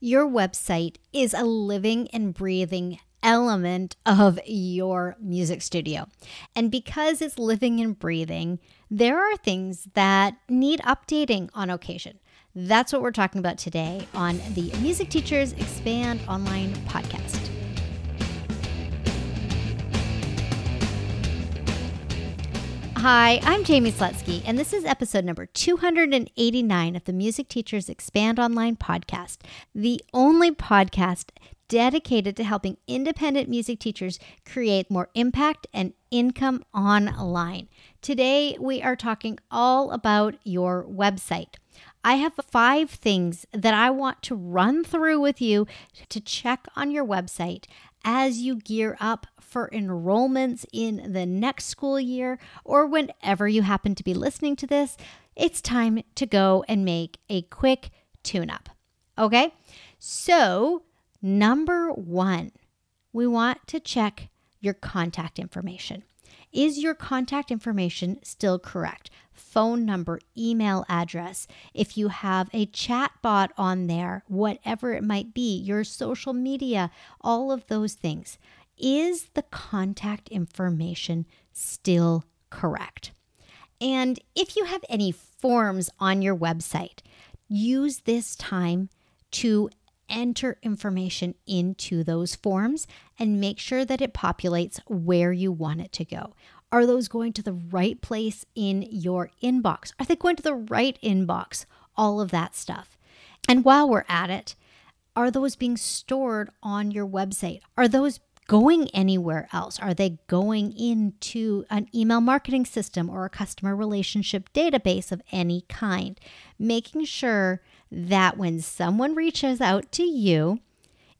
Your website is a living and breathing element of your music studio. And because it's living and breathing, there are things that need updating on occasion. That's what we're talking about today on the Music Teachers Expand Online podcast. Hi, I'm Jaime Slutzky, and this is episode number 289 of the Music Teachers Expand Online podcast, the only podcast dedicated to helping independent music teachers create more impact and income online. Today, we are talking all about your website. I have five things that I want to run through with you to check on your website as you gear up for enrollments in the next school year or whenever you happen to be listening to this. It's time to go and make a quick tune up. Okay? So, number one, we want to check your contact information. Is your contact information still correct? Phone number, email address. If you have a chat bot on there, whatever it might be, your social media, all of those things. Is the contact information still correct? And if you have any forms on your website, use this time to enter information into those forms and make sure that it populates where you want it to go. Are those going to the right place in your inbox? Are they going to the right inbox? All of that stuff. And while we're at it, are those being stored on your website? Are those going anywhere else? Are they going into an email marketing system or a customer relationship database of any kind? Making sure that when someone reaches out to you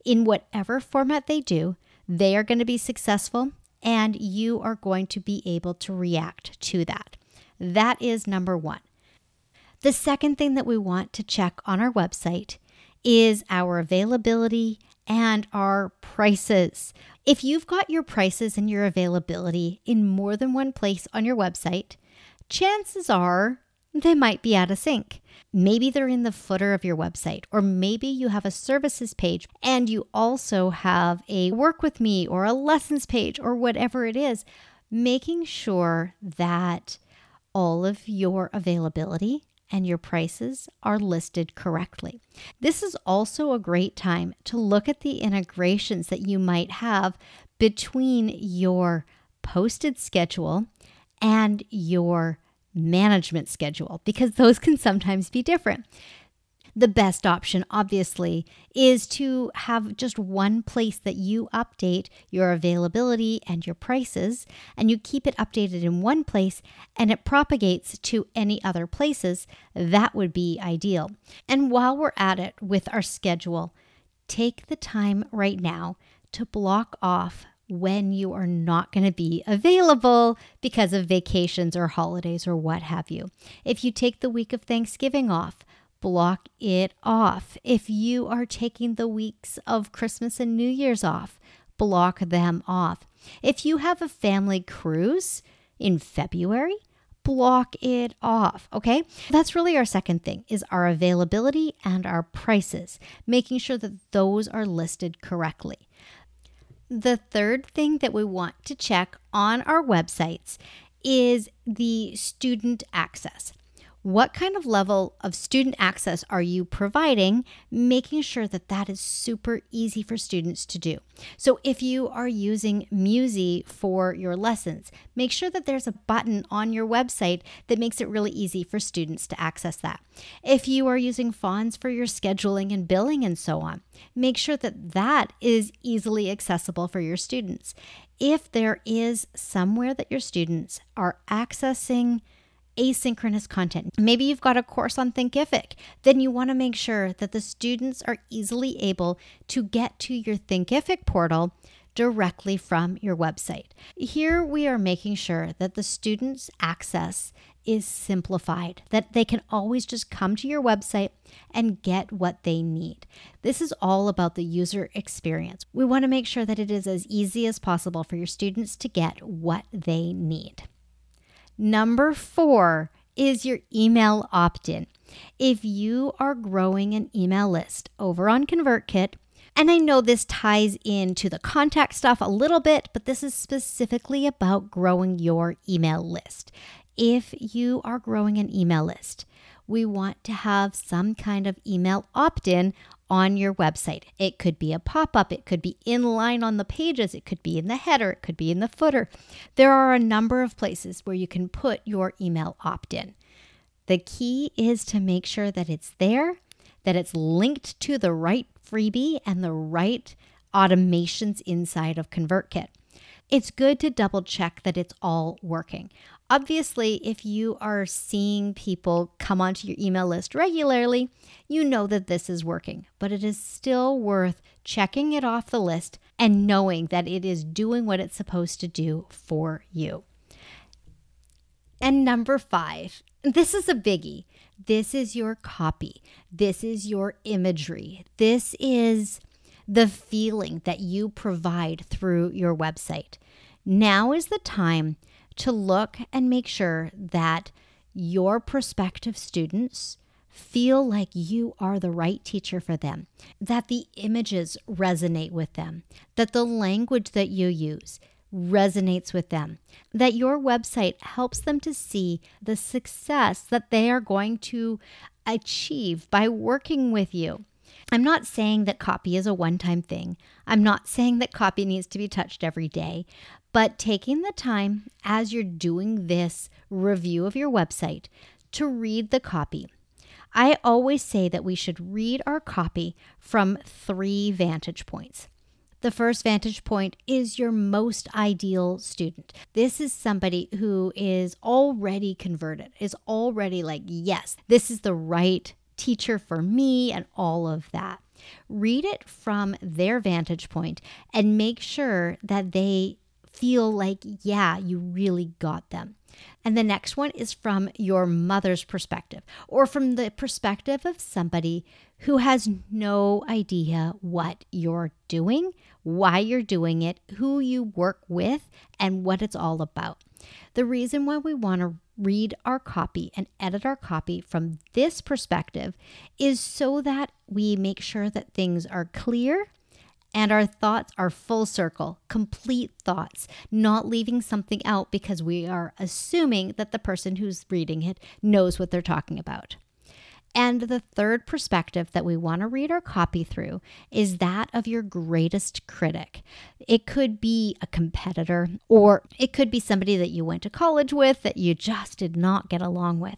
in whatever format they do, they are going to be successful and you are going to be able to react to that. That is number one. The second thing that we want to check on our website is our availability and our prices. If you've got your prices and your availability in more than one place on your website, chances are they might be out of sync. Maybe they're in the footer of your website, or maybe you have a services page and you also have a work with me or a lessons page or whatever it is. Making sure that all of your availability and your prices are listed correctly. This is also a great time to look at the integrations that you might have between your posted schedule and your management schedule because those can sometimes be different. The best option, obviously, is to have just one place that you update your availability and your prices, and you keep it updated in one place and it propagates to any other places. That would be ideal. And while we're at it with our schedule, take the time right now to block off when you are not going to be available because of vacations or holidays or what have you. If you take the week of Thanksgiving off, block it off. If you are taking the weeks of Christmas and New Year's off, block them off. If you have a family cruise in February, block it off okay that's really our second thing is our availability and our prices making sure that those are listed correctly the third thing that we want to check on our websites is the student access what kind of level of student access are you providing, making sure that that is super easy for students to do. So, if you are using Muzie for your lessons, make sure that there's a button on your website that makes it really easy for students to access that. If you are using Fons for your scheduling and billing and so on, make sure that that is easily accessible for your students. If there is somewhere that your students are accessing, asynchronous content. Maybe you've got a course on Thinkific. Then you want to make sure that the students are easily able to get to your Thinkific portal directly from your website. Here we are making sure that the students' access is simplified, that they can always just come to your website and get what they need. This is all about the user experience. We want to make sure that it is as easy as possible for your students to get what they need. Number four is your email opt in. If you are growing an email list over on ConvertKit, and I know this ties into the contact stuff a little bit, but this is specifically about growing your email list. If you are growing an email list, we want to have some kind of email opt in on your website. It could be a pop up, it could be in line on the pages, it could be in the header, it could be in the footer. There are a number of places where you can put your email opt in. The key is to make sure that it's there, that it's linked to the right freebie and the right automations inside of ConvertKit. It's good to double check that it's all working. Obviously, if you are seeing people come onto your email list regularly, you know that this is working, but it is still worth checking it off the list and knowing that it is doing what it's supposed to do for you. And number five, this is a biggie. This is your copy. This is your imagery. This is the feeling that you provide through your website. Now is the time to look and make sure that your prospective students feel like you are the right teacher for them, that the images resonate with them, that the language that you use resonates with them, that your website helps them to see the success that they are going to achieve by working with you. I'm not saying that copy is a one time thing. I'm not saying that copy needs to be touched every day, but taking the time as you're doing this review of your website to read the copy. I always say that we should read our copy from three vantage points. The first vantage point is your most ideal student. This is somebody who is already converted, is already like, yes, this is the right teacher for me, and all of that. Read it from their vantage point and make sure that they feel like, yeah, you really got them. And the next one is from your mother's perspective or from the perspective of somebody who has no idea what you're doing, why you're doing it, who you work with, and what it's all about. The reason why we want to read our copy and edit our copy from this perspective is so that we make sure that things are clear and our thoughts are full circle, complete thoughts, not leaving something out because we are assuming that the person who's reading it knows what they're talking about. And the third perspective that we want to read our copy through is that of your greatest critic. It could be a competitor, or it could be somebody that you went to college with that you just did not get along with.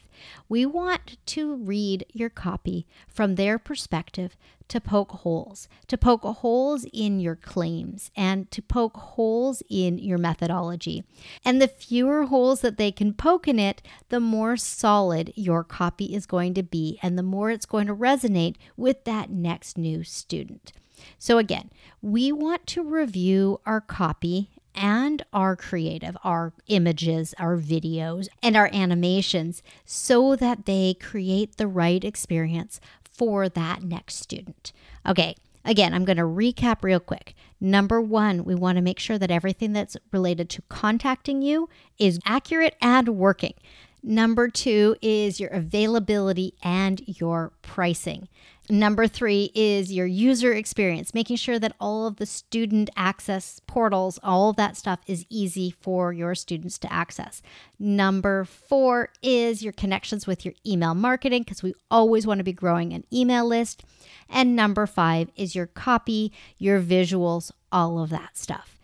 We want to read your copy from their perspective to poke holes, to poke holes in your claims and to poke holes in your methodology. And the fewer holes that they can poke in it, the more solid your copy is going to be and the more it's going to resonate with that next new student. So, again, we want to review our copy and our creative, our images, our videos, and our animations so that they create the right experience for that next student. Okay, again, I'm going to recap real quick. Number one, we want to make sure that everything that's related to contacting you is accurate and working. Number two is your availability and your pricing. Number three is your user experience, making sure that all of the student access portals, all of that stuff is easy for your students to access. Number four is your connections with your email marketing, because we always want to be growing an email list. And number five is your copy, your visuals, all of that stuff.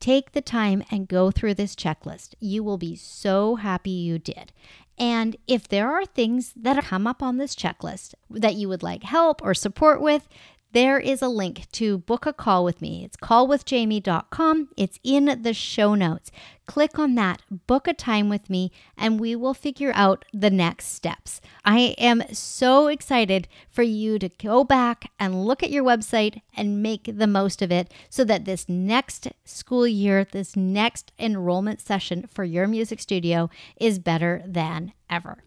Take the time and go through this checklist. You will be so happy you did. And if there are things that come up on this checklist that you would like help or support with, there is a link to book a call with me. It's callwithjaime.com. It's in the show notes. Click on that, book a time with me, and we will figure out the next steps. I am so excited for you to go back and look at your website and make the most of it so that this next school year, this next enrollment session for your music studio is better than ever.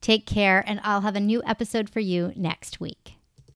Take care, and I'll have a new episode for you next week.